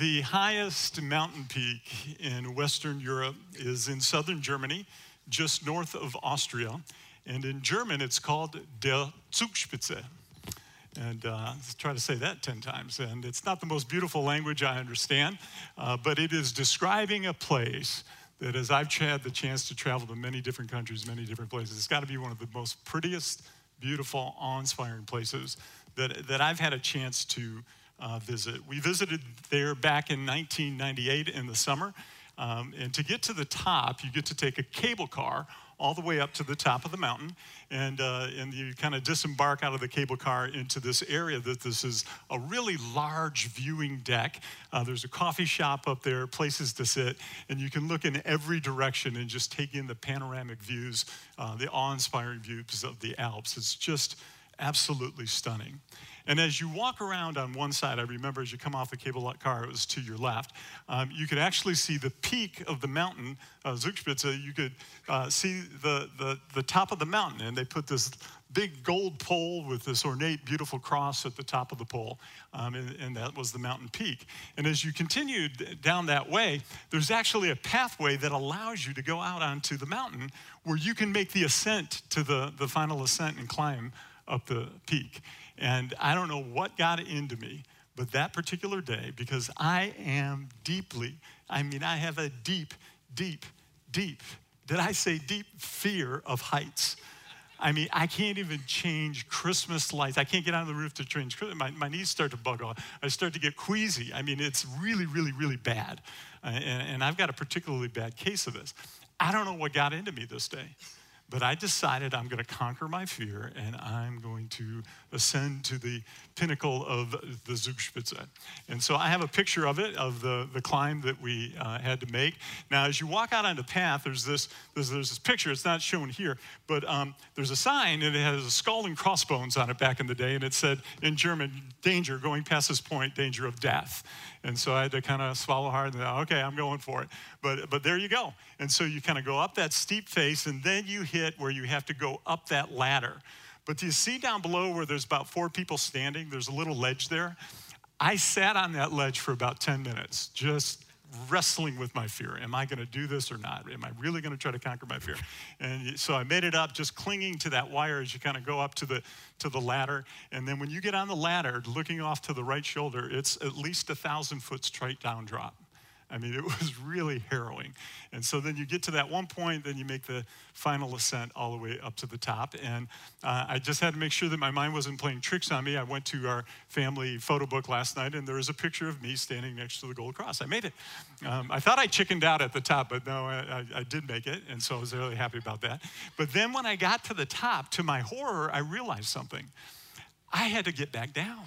The highest mountain peak in Western Europe is in southern Germany, just north of Austria. And in German, it's called Der Zugspitze. And uh, try to say that 10 times. And it's not the most beautiful language I understand, uh, but it is describing a place that, as I've had the chance to travel to many different countries, many different places, it's got to be one of the most prettiest, beautiful, awe inspiring places that, that I've had a chance to uh, visit. We visited there back in 1998 in the summer. Um, and to get to the top, you get to take a cable car all the way up to the top of the mountain, and, uh, and you kind of disembark out of the cable car into this area that this is a really large viewing deck. Uh, there's a coffee shop up there, places to sit, and you can look in every direction and just take in the panoramic views, uh, the awe inspiring views of the Alps. It's just absolutely stunning. And as you walk around on one side, I remember as you come off the cable car, it was to your left, um, you could actually see the peak of the mountain, uh, Zugspitze. You could uh, see the, the, the top of the mountain, and they put this big gold pole with this ornate, beautiful cross at the top of the pole, um, and, and, that was the mountain peak. And as you continue down that way, there's actually a pathway that allows you to go out onto the mountain where you can make the ascent to the, the final ascent and climb up the peak. And I don't know what got into me, but that particular day, because I am deeply, I mean, I have a deep, deep, deep, did I say deep fear of heights? I mean, I can't even change Christmas lights. I can't get on the roof to change. My, my knees start to bug off. I start to get queasy. I mean, it's really, really, really bad. Uh, and, and I've got a particularly bad case of this. I don't know what got into me this day. But I decided I'm going to conquer my fear and I'm going to ascend to the pinnacle of the Zugspitze. And so I have a picture of it, of the, the climb that we uh, had to make. Now, as you walk out on the path, there's this, there's, there's this picture. It's not shown here, but um, there's a sign and it has a skull and crossbones on it back in the day. And it said in German, danger, going past this point, danger of death. And so I had to kind of swallow hard and go, okay, I'm going for it. But, but there you go. And so you kind of go up that steep face and then you hit where you have to go up that ladder. But do you see down below where there's about four people standing? There's a little ledge there. I sat on that ledge for about 10 minutes, just wrestling with my fear. Am I going to do this or not? Am I really going to try to conquer my fear? And so I made it up, just clinging to that wire as you kind of go up to the to the ladder. And then when you get on the ladder, looking off to the right shoulder, it's at least a thousand foot straight down drop. I mean, it was really harrowing. And so then you get to that one point, then you make the final ascent all the way up to the top. And uh, I just had to make sure that my mind wasn't playing tricks on me. I went to our family photo book last night, and there was a picture of me standing next to the gold cross. I made it. Um, I thought I chickened out at the top, but no, I, I did make it. And so I was really happy about that. But then when I got to the top, to my horror, I realized something. I had to get back down.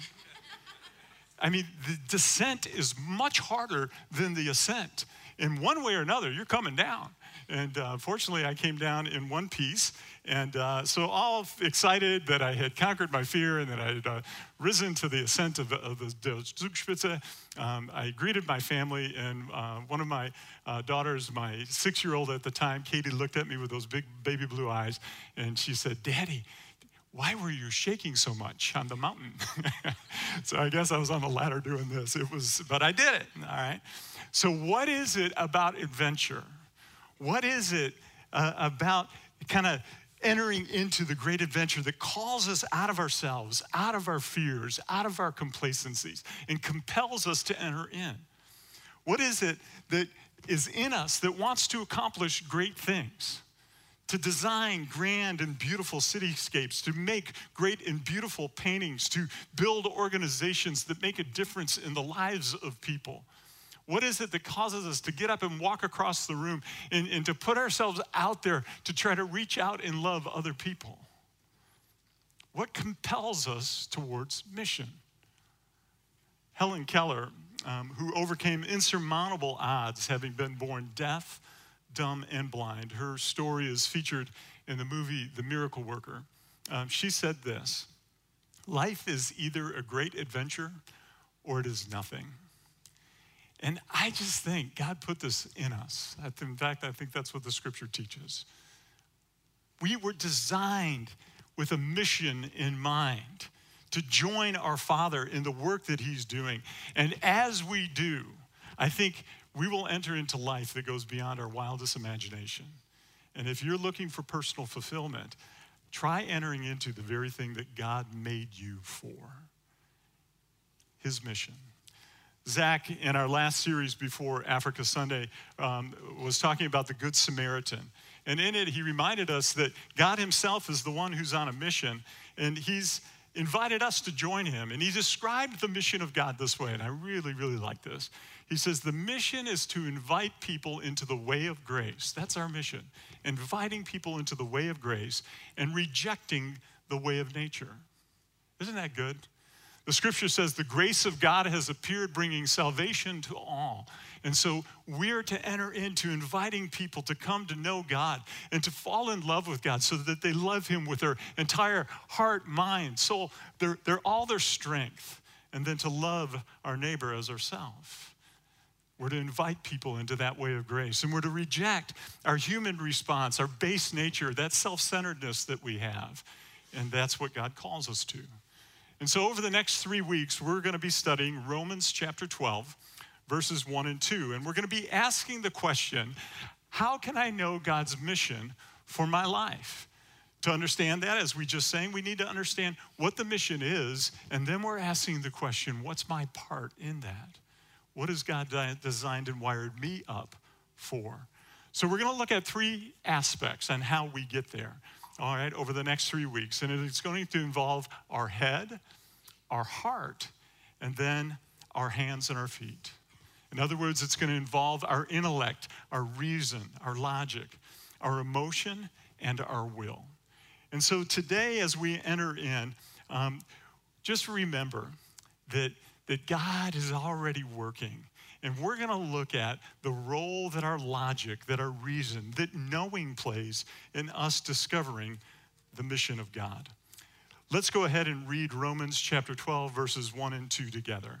I mean, the descent is much harder than the ascent. In one way or another, you're coming down. And uh, fortunately, I came down in one piece. And uh, so, all excited that I had conquered my fear and that I had uh, risen to the ascent of, of the, Zugspitze, um, I greeted my family. And uh, one of my uh, daughters, my six year old at the time, Katie, looked at me with those big baby blue eyes. And she said, Daddy, why were you shaking so much on the mountain? so I guess I was on the ladder doing this. It was, but I did it. All right. So what is it about adventure? What is it uh, about kind of entering into the great adventure that calls us out of ourselves, out of our fears, out of our complacencies, and compels us to enter in? What is it that is in us that wants to accomplish great things? To design grand and beautiful cityscapes, to make great and beautiful paintings, to build organizations that make a difference in the lives of people. What is it that causes us to get up and walk across the room and, and to put ourselves out there to try to reach out and love other people? What compels us towards mission? Helen Keller, um, who overcame insurmountable odds, having been born deaf dumb, and blind. Her story is featured in the movie The Miracle Worker. Um, she said this Life is either a great adventure or it is nothing. And I just think God put this in us. In fact, I think that's what the scripture teaches. We were designed with a mission in mind to join our Father in the work that He's doing. And as we do, I think we will enter into life that goes beyond our wildest imagination. And if you're looking for personal fulfillment, try entering into the very thing that God made you for His mission. Zach, in our last series before Africa Sunday, um, was talking about the Good Samaritan. And in it, he reminded us that God Himself is the one who's on a mission, and He's invited us to join Him. And He described the mission of God this way, and I really, really like this. He says, The mission is to invite people into the way of grace. That's our mission, inviting people into the way of grace and rejecting the way of nature. Isn't that good? The scripture says the grace of God has appeared, bringing salvation to all. And so we're to enter into inviting people to come to know God and to fall in love with God so that they love Him with their entire heart, mind, soul, they're, they're all their strength. And then to love our neighbor as ourselves. We're to invite people into that way of grace. And we're to reject our human response, our base nature, that self centeredness that we have. And that's what God calls us to. And so, over the next three weeks, we're going to be studying Romans chapter 12, verses 1 and 2. And we're going to be asking the question how can I know God's mission for my life? To understand that, as we just saying, we need to understand what the mission is, and then we're asking the question what's my part in that? What has God designed and wired me up for? So, we're going to look at three aspects on how we get there all right, over the next three weeks. And it's going to involve our head, our heart, and then our hands and our feet. In other words, it's going to involve our intellect, our reason, our logic, our emotion, and our will. And so today, as we enter in, um, just remember that, that God is already working. And we're going to look at the role that our logic, that our reason, that knowing plays in us discovering the mission of God. Let's go ahead and read Romans chapter 12, verses 1 and 2 together.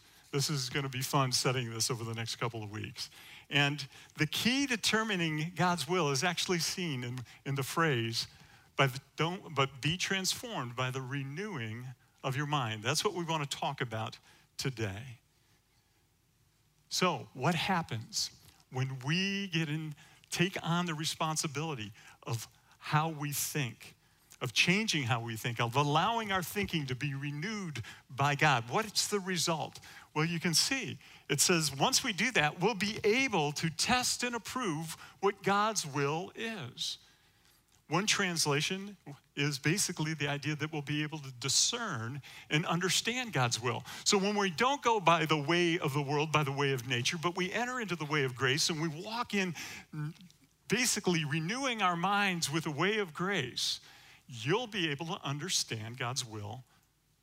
This is going to be fun studying this over the next couple of weeks. And the key determining God's will is actually seen in, in the phrase, but, don't, but be transformed by the renewing of your mind. That's what we want to talk about today. So, what happens when we get in, take on the responsibility of how we think, of changing how we think, of allowing our thinking to be renewed by God? What's the result? Well, you can see it says once we do that, we'll be able to test and approve what God's will is. One translation is basically the idea that we'll be able to discern and understand God's will. So when we don't go by the way of the world, by the way of nature, but we enter into the way of grace and we walk in basically renewing our minds with a way of grace, you'll be able to understand God's will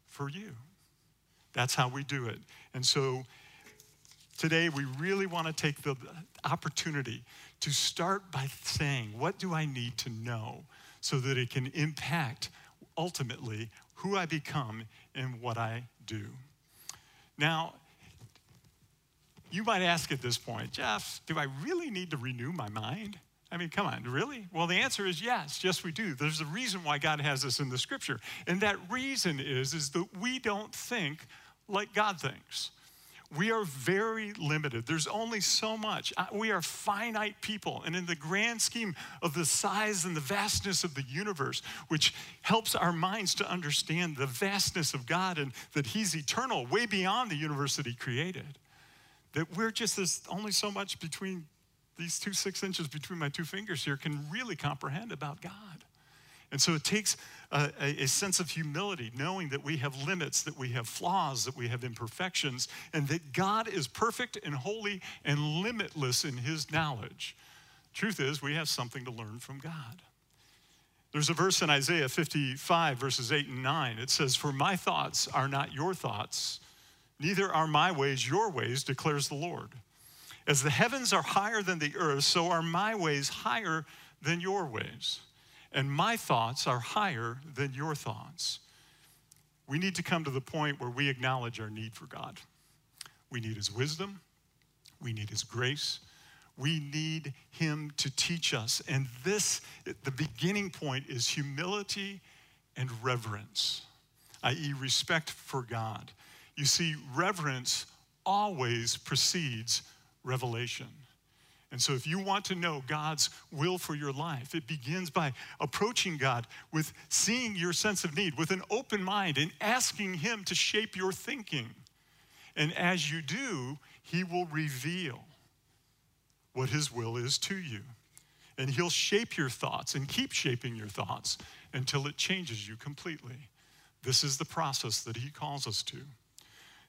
for you. That's how we do it. And so today we really want to take the opportunity to start by saying, What do I need to know so that it can impact ultimately who I become and what I do? Now, you might ask at this point, Jeff, do I really need to renew my mind? I mean, come on, really? Well, the answer is yes, yes, we do. There's a reason why God has this in the scripture. And that reason is, is that we don't think like God thinks we are very limited. There's only so much. Uh, we are finite people. And in the grand scheme of the size and the vastness of the universe, which helps our minds to understand the vastness of God and that He's eternal, way beyond the universe that He created, that we're just, there's only so much between these two six inches between my two fingers here can really comprehend about God. And so it takes a, a, sense of humility, knowing that we have limits, that we have flaws, that we have imperfections, and that God is perfect and holy and limitless in his knowledge. Truth is, we have something to learn from God. There's a verse in Isaiah 55, verses 8 and 9. It says, For my thoughts are not your thoughts, neither are my ways your ways, declares the Lord. As the heavens are higher than the earth, so are my ways higher than your ways, and my thoughts are higher than your thoughts. We need to come to the point where we acknowledge our need for God. We need His wisdom, we need His grace, we need him to teach us. And this, the beginning point is humility and reverence, i.e., respect for God. You see, reverence always precedes revelation. And so, if you want to know God's will for your life, it begins by approaching God with seeing your sense of need with an open mind and asking Him to shape your thinking. And as you do, He will reveal what His will is to you. And He'll shape your thoughts and keep shaping your thoughts until it changes you completely. This is the process that He calls us to.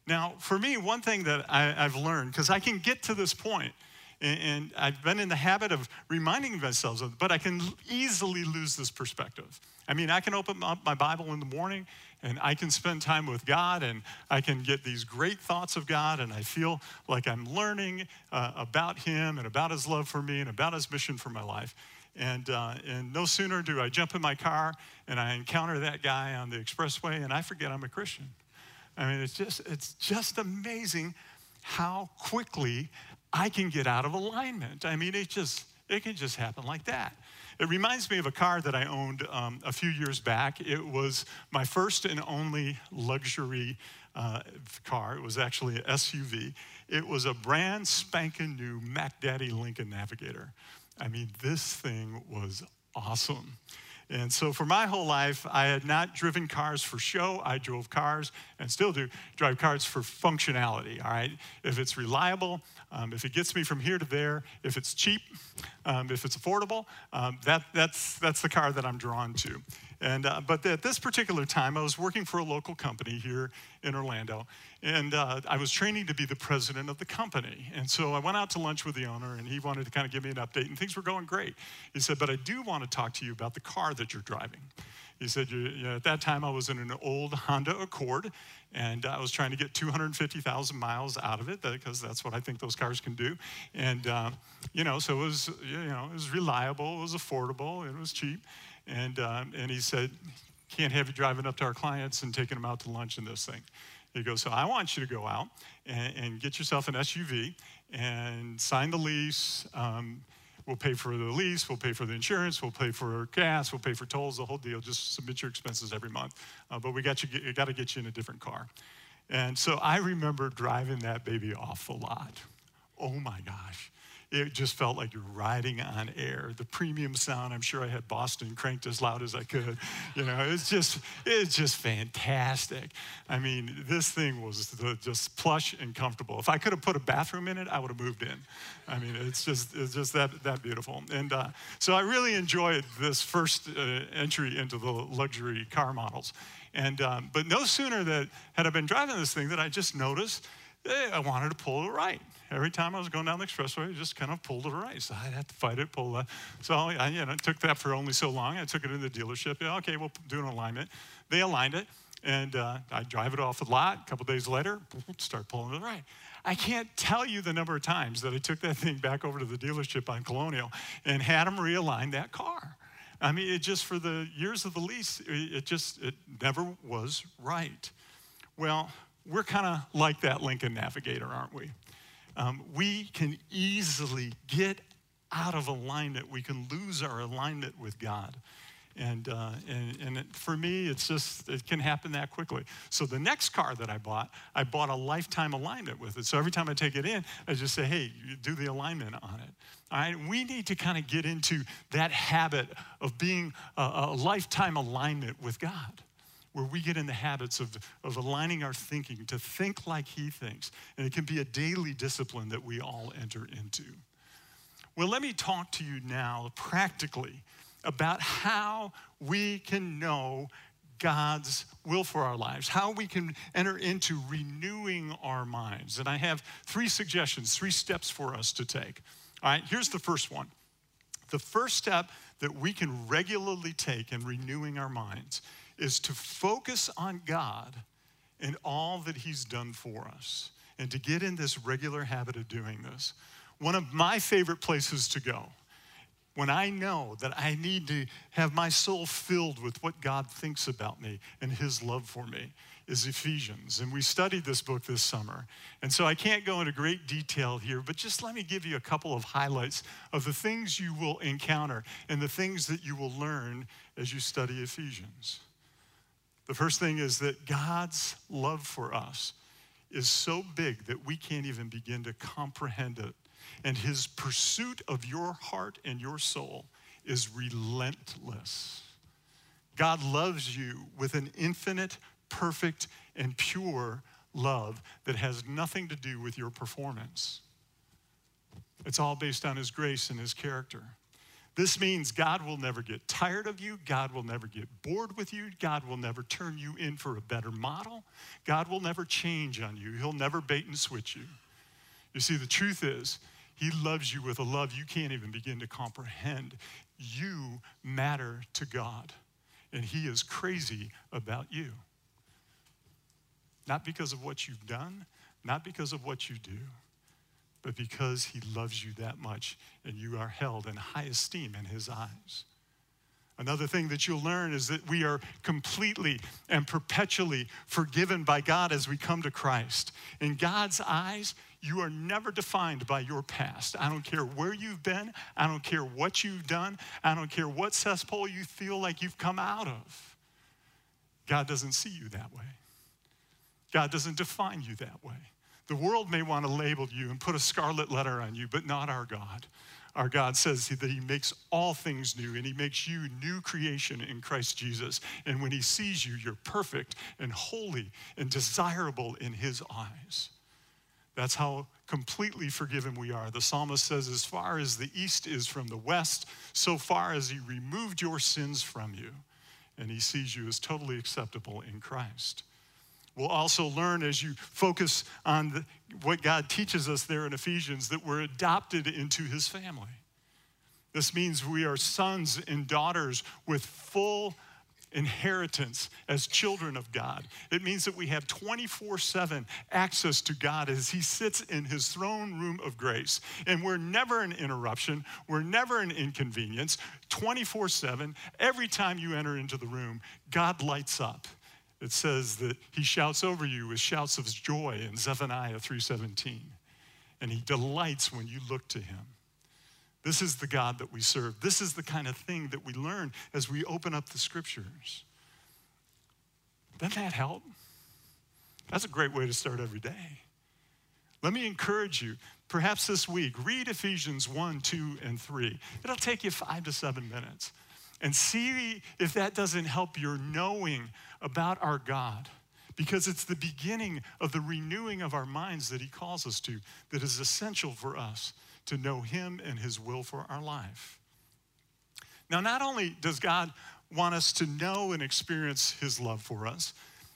Now, for me, one thing that I, have learned, because I can get to this point, and, and I've been in the habit of reminding myself of, but I can easily lose this perspective. I mean, I can open up my Bible in the morning and I can spend time with God and I can get these great thoughts of God and I feel like I'm learning uh, about Him and about His love for me and about His mission for my life. And, uh, and no sooner do I jump in my car and I encounter that guy on the expressway and I forget I'm a Christian. I mean, it's just, it's just amazing how quickly I can get out of alignment. I mean, it just, it can just happen like that. It reminds me of a car that I owned um, a few years back. It was my first and only luxury uh, car. It was actually an SUV. It was a brand spanking new Mac Daddy Lincoln Navigator. I mean, this thing was awesome. And so for my whole life, I had not driven cars for show. I drove cars and still do drive cars for functionality, all right? If it's reliable, um, if it gets me from here to there, if it's cheap, um, if it's affordable, um, that, that's, that's the car that I'm drawn to. And, uh, but at this particular time, I was working for a local company here in Orlando, and uh, I was training to be the president of the company. And so I went out to lunch with the owner, and he wanted to kind of give me an update, and things were going great. He said, But I do want to talk to you about the car that you're driving. He said, you know, At that time, I was in an old Honda Accord, and I was trying to get 250,000 miles out of it because that's what I think those cars can do. And, uh, you know, so it was, you know, it was reliable, it was affordable, it was cheap. And, uh, and he said, Can't have you driving up to our clients and taking them out to lunch and this thing. He goes, So I want you to go out and, and get yourself an SUV and sign the lease. Um, we'll pay for the lease, we'll pay for the insurance, we'll pay for gas, we'll pay for tolls, the whole deal. Just submit your expenses every month. Uh, but we got you, got to get you in a different car. And so I remember driving that baby off lot. Oh my gosh it just felt like you're riding on air. The premium sound, I'm sure I had Boston cranked as loud as I could. You know, it's just, it's just fantastic. I mean, this thing was the, just plush and comfortable. If I could have put a bathroom in it, I would have moved in. I mean, it's just, it's just that, that beautiful. And uh, so I really enjoyed this first uh, entry into the luxury car models. And, um, but no sooner that had I been driving this thing that I just noticed eh, I wanted to pull the right every time I was going down the expressway, I just kind of pulled to the right. So I had to fight it, pull that. So I, you know, took that for only so long. I took it in the dealership. Yeah, okay, we'll do an alignment. They aligned it, and uh, I drive it off the lot. A couple days later, start pulling to the right. I can't tell you the number of times that I took that thing back over to the dealership on Colonial and had them realign that car. I mean, it just for the years of the lease, it just it never was right. Well, we're kind of like that Lincoln Navigator, aren't we? Um, we can easily get out of alignment. We can lose our alignment with God. And, uh, and, and it, for me, it's just, it can happen that quickly. So the next car that I bought, I bought a lifetime alignment with it. So every time I take it in, I just say, hey, do the alignment on it. All right, we need to kind of get into that habit of being a, a lifetime alignment with God where we get in the habits of, of aligning our thinking to think like He thinks. And it can be a daily discipline that we all enter into. Well, let me talk to you now practically about how we can know God's will for our lives, how we can enter into renewing our minds. And I have three suggestions, three steps for us to take. All right, here's the first one. The first step that we can regularly take in renewing our minds is to focus on God and all that He's done for us and to get in this regular habit of doing this. One of my favorite places to go when I know that I need to have my soul filled with what God thinks about me and His love for me is Ephesians. And we studied this book this summer. And so I can't go into great detail here, but just let me give you a couple of highlights of the things you will encounter and the things that you will learn as you study Ephesians. The first thing is that God's love for us is so big that we can't even begin to comprehend it. And his pursuit of your heart and your soul is relentless. God loves you with an infinite perfect and pure love that has nothing to do with your performance. It's all based on His grace and His character. This means God will never get tired of you. God will never get bored with you. God will never turn you in for a better model. God will never change on you. He'll never bait and switch you. You see, the truth is, He loves you with a love you can't even begin to comprehend. You matter to God, and He is crazy about you. Not because of what you've done, not because of what you do, but because he loves you that much and you are held in high esteem in his eyes. Another thing that you'll learn is that we are completely and perpetually forgiven by God as we come to Christ. In God's eyes, you are never defined by your past. I don't care where you've been, I don't care what you've done, I don't care what cesspool you feel like you've come out of. God doesn't see you that way. God doesn't define you that way. The world may want to label you and put a scarlet letter on you, but not our God. Our God says that He makes all things new and He makes you new creation in Christ Jesus. And when He sees you, you're perfect and holy and desirable in His eyes. That's how completely forgiven we are. The psalmist says, As far as the east is from the west, so far as He removed your sins from you. And He sees you as totally acceptable in Christ. We'll also learn as you focus on the, what God teaches us there in Ephesians that we're adopted into his family. This means we are sons and daughters with full inheritance as children of God. It means that we have 24 7 access to God as He sits in His throne room of grace. And we're never an interruption, we're never an inconvenience. 24 7, every time you enter into the room, God lights up it says that he shouts over you with shouts of joy in Zephaniah 3:17. And he delights when you look to him. This is the God that we serve. This is the kind of thing that we learn as we open up the scriptures. Doesn't that help? That's a great way to start every day. Let me encourage you, perhaps this week, read Ephesians 1, 2, and 3. It'll take you five to seven minutes and see if that doesn't help your knowing about our God. Because it's the beginning of the renewing of our minds that He calls us to that is essential for us to know Him and His will for our life. Now, not only does God want us to know and experience His love for us,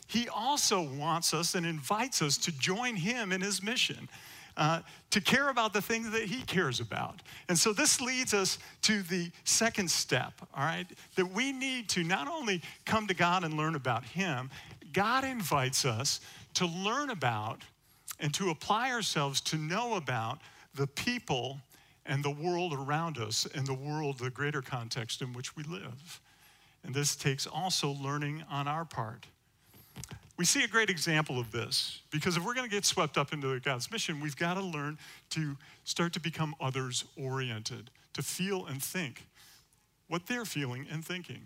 He also wants us and invites us to join Him in His mission uh, to care about the things that he cares about. And so this leads us to the second step, all right, that we need to not only come to God and learn about him, God invites us to learn about and to apply ourselves to know about the people and the world around us and the world, the greater context in which we live. And this takes also learning on our part. We see a great example of this because if we're going to get swept up into God's mission, we've got to learn to start to become others oriented, to feel and think what they're feeling and thinking.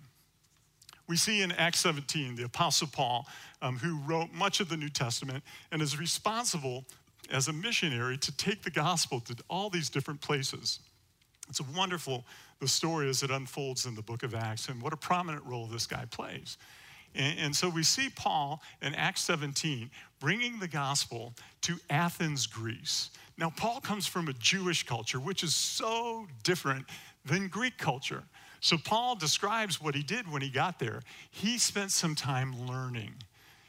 We see in Acts 17 the Apostle Paul, um, who wrote much of the New Testament and is responsible as a missionary to take the gospel to all these different places. It's wonderful the story as it unfolds in the book of Acts and what a prominent role this guy plays. And, and so we see Paul in Acts 17 bringing the gospel to Athens, Greece. Now, Paul comes from a Jewish culture, which is so different than Greek culture. So, Paul describes what he did when he got there. He spent some time learning.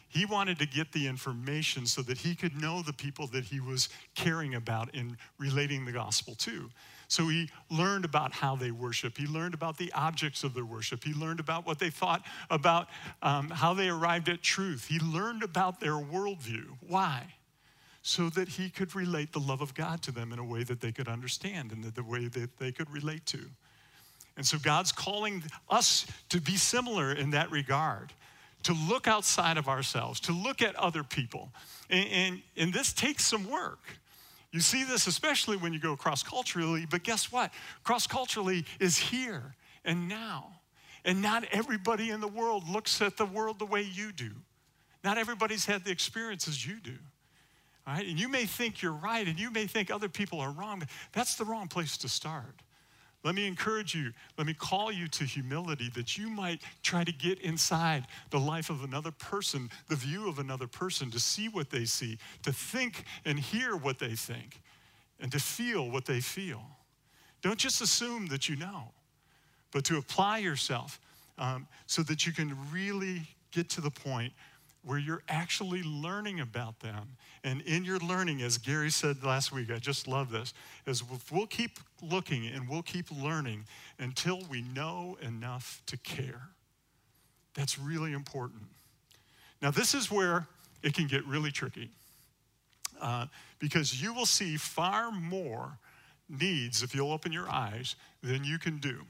He wanted to get the information so that he could know the people that he was caring about and relating the gospel to. So he learned about how they worship. He learned about the objects of their worship. He learned about what they thought about um, how they arrived at truth. He learned about their worldview. Why? So that he could relate the love of God to them in a way that they could understand and the way that they could relate to. And so God's calling us to be similar in that regard, to look outside of ourselves, to look at other people. And, and, and this takes some work. You see this especially when you go cross culturally, but guess what? Cross culturally is here and now. And not everybody in the world looks at the world the way you do. Not everybody's had the experiences you do. All right? And you may think you're right and you may think other people are wrong, but that's the wrong place to start. Let me encourage you, let me call you to humility that you might try to get inside the life of another person, the view of another person, to see what they see, to think and hear what they think, and to feel what they feel. Don't just assume that you know, but to apply yourself um, so that you can really get to the point where you're actually learning about them. And in your learning, as Gary said last week, I just love this, is we'll keep looking and we'll keep learning until we know enough to care. That's really important. Now, this is where it can get really tricky uh, because you will see far more needs if you'll open your eyes than you can do.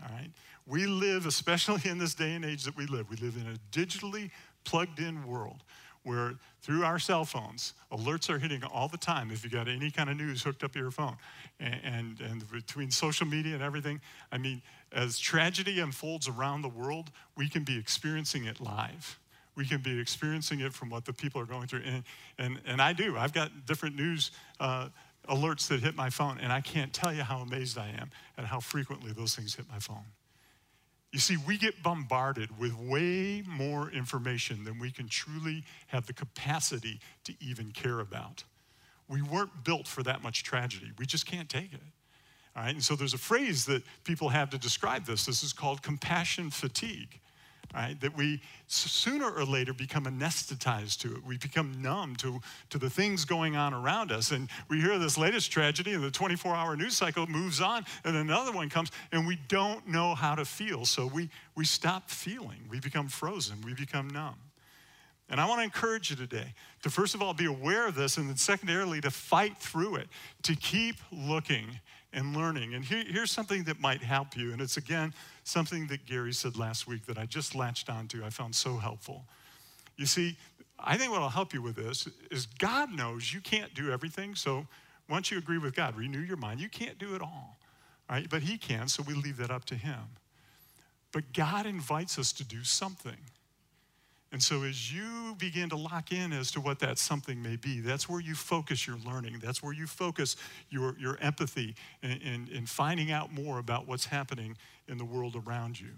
All right? We live, especially in this day and age that we live, we live in a digitally plugged in world where through our cell phones, alerts are hitting all the time if you got any kind of news hooked up to your phone. And, and, and, between social media and everything, I mean, as tragedy unfolds around the world, we can be experiencing it live. We can be experiencing it from what the people are going through. And, and, and I do. I've got different news uh, alerts that hit my phone, and I can't tell you how amazed I am at how frequently those things hit my phone. You see, we get bombarded with way more information than we can truly have the capacity to even care about. We weren't built for that much tragedy. We just can't take it. All right, and so there's a phrase that people have to describe this. This is called compassion fatigue right? That we sooner or later become anesthetized to it. We become numb to, to the things going on around us. And we hear this latest tragedy, and the 24 hour news cycle moves on, and another one comes, and we don't know how to feel. So we, we stop feeling. We become frozen. We become numb. And I want to encourage you today to first of all be aware of this, and then secondarily to fight through it, to keep looking and learning. And here, here's something that might help you. And it's again something that Gary said last week that I just latched onto, I found so helpful. You see, I think what will help you with this is God knows you can't do everything. So once you agree with God, renew your mind. You can't do it all, right? But He can, so we leave that up to Him. But God invites us to do something. And so, as you begin to lock in as to what that something may be, that's where you focus your learning. That's where you focus your, your empathy in, in, finding out more about what's happening in the world around you.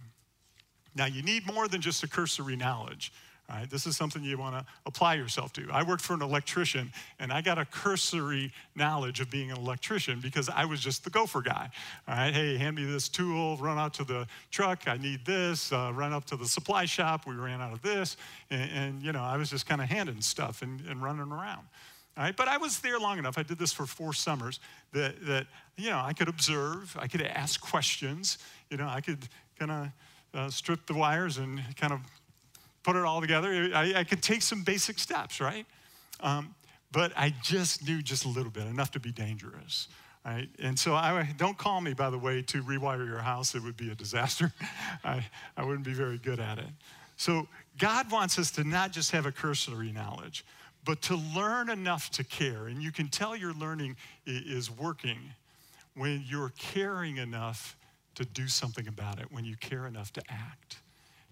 Now, you need more than just a cursory knowledge, Right? This is something you want to apply yourself to. I worked for an electrician, and I got a cursory knowledge of being an electrician because I was just the gopher guy. All right, hey, hand me this tool, run out to the truck, I need this, uh, run up to the supply shop, we ran out of this, and, and you know, I was just kind of handing stuff and, and running around. All right, but I was there long enough. I did this for four summers that, that you know I could observe, I could ask questions, you know, I could kind of uh, strip the wires and kind of put it all together. I, I could take some basic steps, right? Um, but I just knew just a little bit, enough to be dangerous. Right? And so I don't call me, by the way, to rewire your house. It would be a disaster. I, I wouldn't be very good at it. So God wants us to not just have a cursory knowledge, but to learn enough to care. And you can tell your learning is working when you're caring enough to do something about it, when you care enough to act.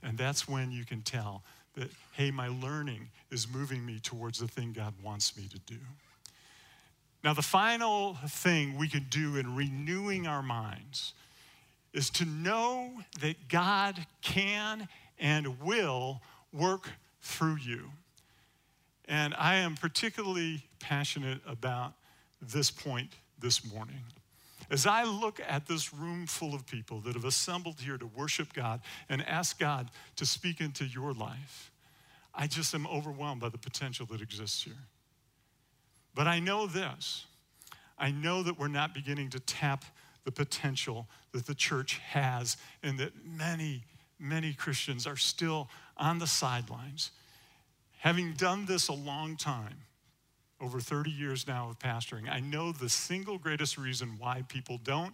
And that's when you can tell that, hey, my learning is moving me towards the thing God wants me to do. Now, the final thing we can do in renewing our minds is to know that God can and will work through you. And I am particularly passionate about this point this morning. As I look at this room full of people that have assembled here to worship God and ask God to speak into your life, I just am overwhelmed by the potential that exists here. But I know this I know that we're not beginning to tap the potential that the church has, and that many, many Christians are still on the sidelines. Having done this a long time, over 30 years now of pastoring, I know the single greatest reason why people don't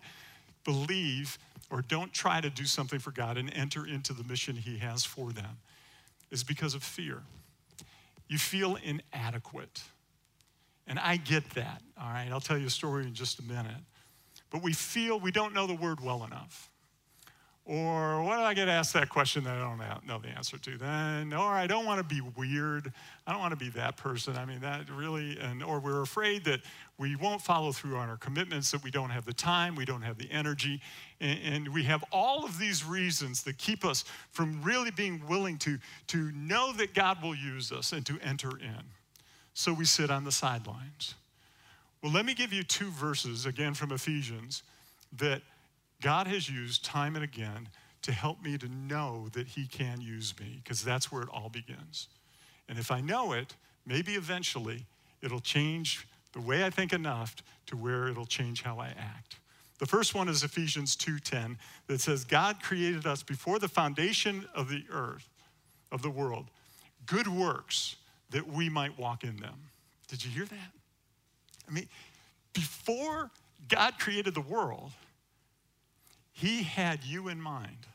believe or don't try to do something for God and enter into the mission He has for them is because of fear. You feel inadequate. And I get that, all right? I'll tell you a story in just a minute. But we feel we don't know the word well enough. Or what do I get asked that question that I don't know the answer to? Then, or I don't want to be weird. I don't want to be that person. I mean, that really, and or we're afraid that we won't follow through on our commitments, that we don't have the time, we don't have the energy, and, and we have all of these reasons that keep us from really being willing to, to know that God will use us and to enter in. So we sit on the sidelines. Well, let me give you two verses again from Ephesians that God has used time and again to help me to know that He can use me, because that's where it all begins. And if I know it, maybe eventually it'll change the way I think enough to where it'll change how I act. The first one is Ephesians 2:10 that says God created us before the foundation of the earth of the world good works that we might walk in them. Did you hear that? I mean, before God created the world, he had you in mind.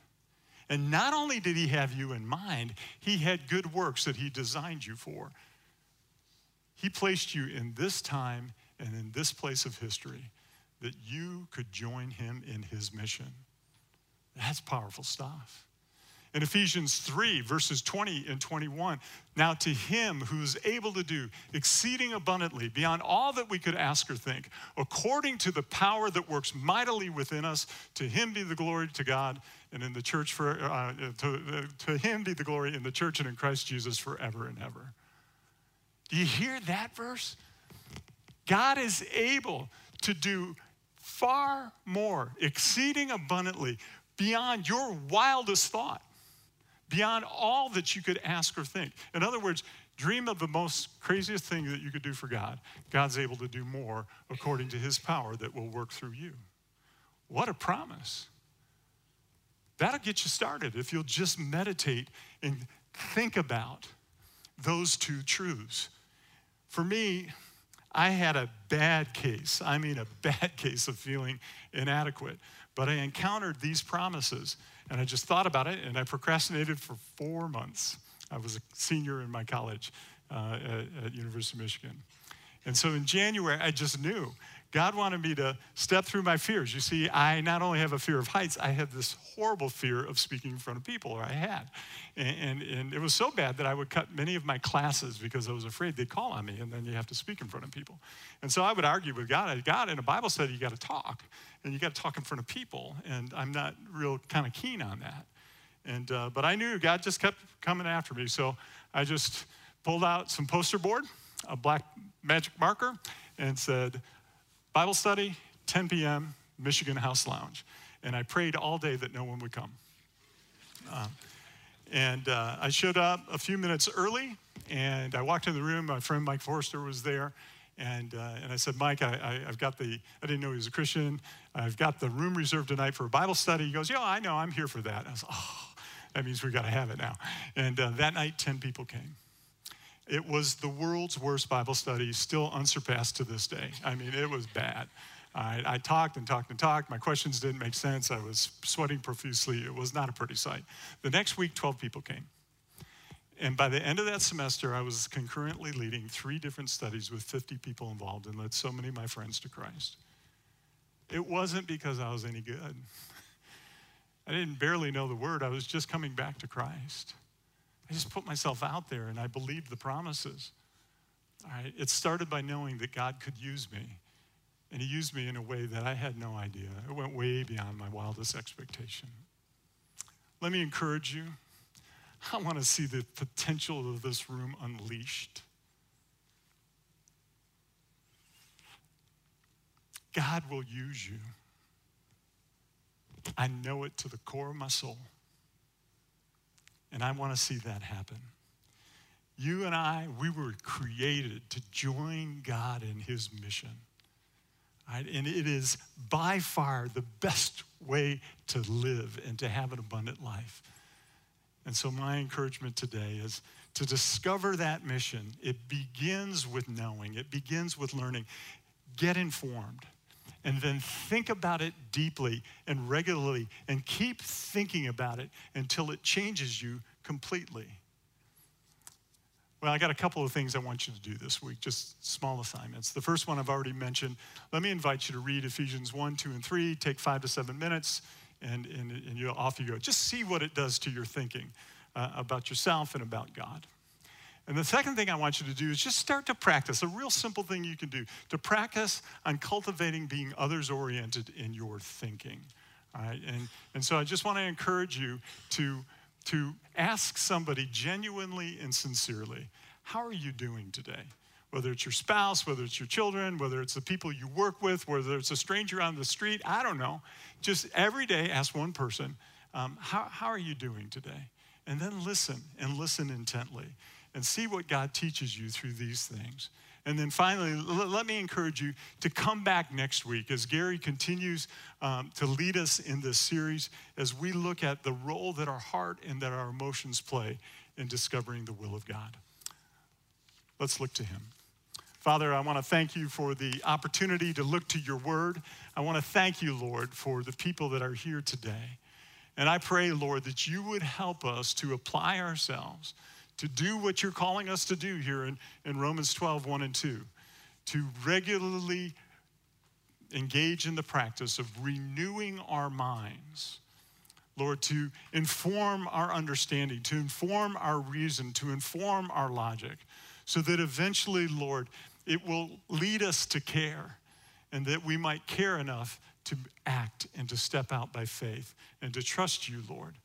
And not only did He have you in mind, He had good works that He designed you for. He placed you in this time and in this place of history that you could join Him in His mission. That's powerful stuff. In Ephesians 3, verses 20 and 21, now to him who is able to do exceeding abundantly beyond all that we could ask or think, according to the power that works mightily within us, to him be the glory to God and in the church for, uh, to, uh, to him be the glory in the church and in Christ Jesus forever and ever. Do you hear that verse? God is able to do far more, exceeding abundantly, beyond your wildest thought beyond all that you could ask or think. In other words, dream of the most craziest thing that you could do for God. God's able to do more according to his power that will work through you. What a promise. That'll get you started if you'll just meditate and think about those two truths. For me, I had a bad case. I mean, a bad case of feeling inadequate. But I encountered these promises and I just thought about it and I procrastinated for four months. I was a senior in my college uh, at, at University of Michigan. And so in January, I just knew God wanted me to step through my fears. You see, I not only have a fear of heights, I have this horrible fear of speaking in front of people, or I had. And, and, and, it was so bad that I would cut many of my classes because I was afraid they'd call on me, and then you have to speak in front of people. And so I would argue with God, God, in a Bible study, you got to talk, and you got to talk in front of people, and I'm not real kind of keen on that. And, uh, but I knew God just kept coming after me, so I just pulled out some poster board, a black magic marker, and said, Bible study, 10 p.m., Michigan House Lounge. And I prayed all day that no one would come. Uh, and uh, I showed up a few minutes early, and I walked in the room. My friend Mike Forrester was there. And, uh, and I said, Mike, I, have got the, I didn't know he was a Christian. I've got the room reserved tonight for a Bible study. He goes, Yeah, I know, I'm here for that. I was, Oh, that means we've got to have it now. And uh, that night, 10 people came. It was the world's worst Bible study, still unsurpassed to this day. I mean, it was bad. I, I, talked and talked and talked. My questions didn't make sense. I was sweating profusely. It was not a pretty sight. The next week, 12 people came. And by the end of that semester, I was concurrently leading three different studies with 50 people involved and led so many of my friends to Christ. It wasn't because I was any good. I didn't barely know the word, I was just coming back to Christ. I just put myself out there and I believed the promises. All right, it started by knowing that God could use me. And He used me in a way that I had no idea. It went way beyond my wildest expectation. Let me encourage you. I want to see the potential of this room unleashed. God will use you. I know it to the core of my soul. And I want to see that happen. You and I, we were created to join God in his mission. Right? And it is by far the best way to live and to have an abundant life. And so, my encouragement today is to discover that mission. It begins with knowing, it begins with learning. Get informed, and then think about it deeply and regularly, and keep thinking about it until it changes you completely. Well, I got a couple of things I want you to do this week, just small assignments. The first one I've already mentioned. Let me invite you to read Ephesians 1, 2, and 3. Take five to seven minutes, and, and, and you, off you go. Just see what it does to your thinking uh, about yourself and about God. And the second thing I want you to do is just start to practice a real simple thing you can do to practice on cultivating being others oriented in your thinking. All right? And, and so I just want to encourage you to to ask somebody genuinely and sincerely, How are you doing today? Whether it's your spouse, whether it's your children, whether it's the people you work with, whether it's a stranger on the street, I don't know. Just every day ask one person, um, how, how are you doing today? And then listen and listen intently and see what God teaches you through these things. And then finally, let me encourage you to come back next week as Gary continues um, to lead us in this series as we look at the role that our heart and that our emotions play in discovering the will of God. Let's look to Him. Father, I want to thank you for the opportunity to look to your word. I want to thank you, Lord, for the people that are here today. And I pray, Lord, that you would help us to apply ourselves to do what you're calling us to do here in, in Romans 12, 1 and 2, to regularly engage in the practice of renewing our minds. Lord, to inform our understanding, to inform our reason, to inform our logic, so that eventually, Lord, it will lead us to care and that we might care enough to act and to step out by faith and to trust you, Lord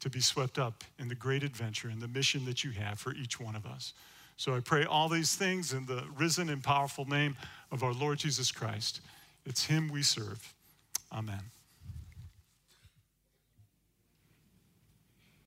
to be swept up in the great adventure and the mission that you have for each one of us. So I pray all these things in the risen and powerful name of our Lord Jesus Christ. It's Him we serve. Amen.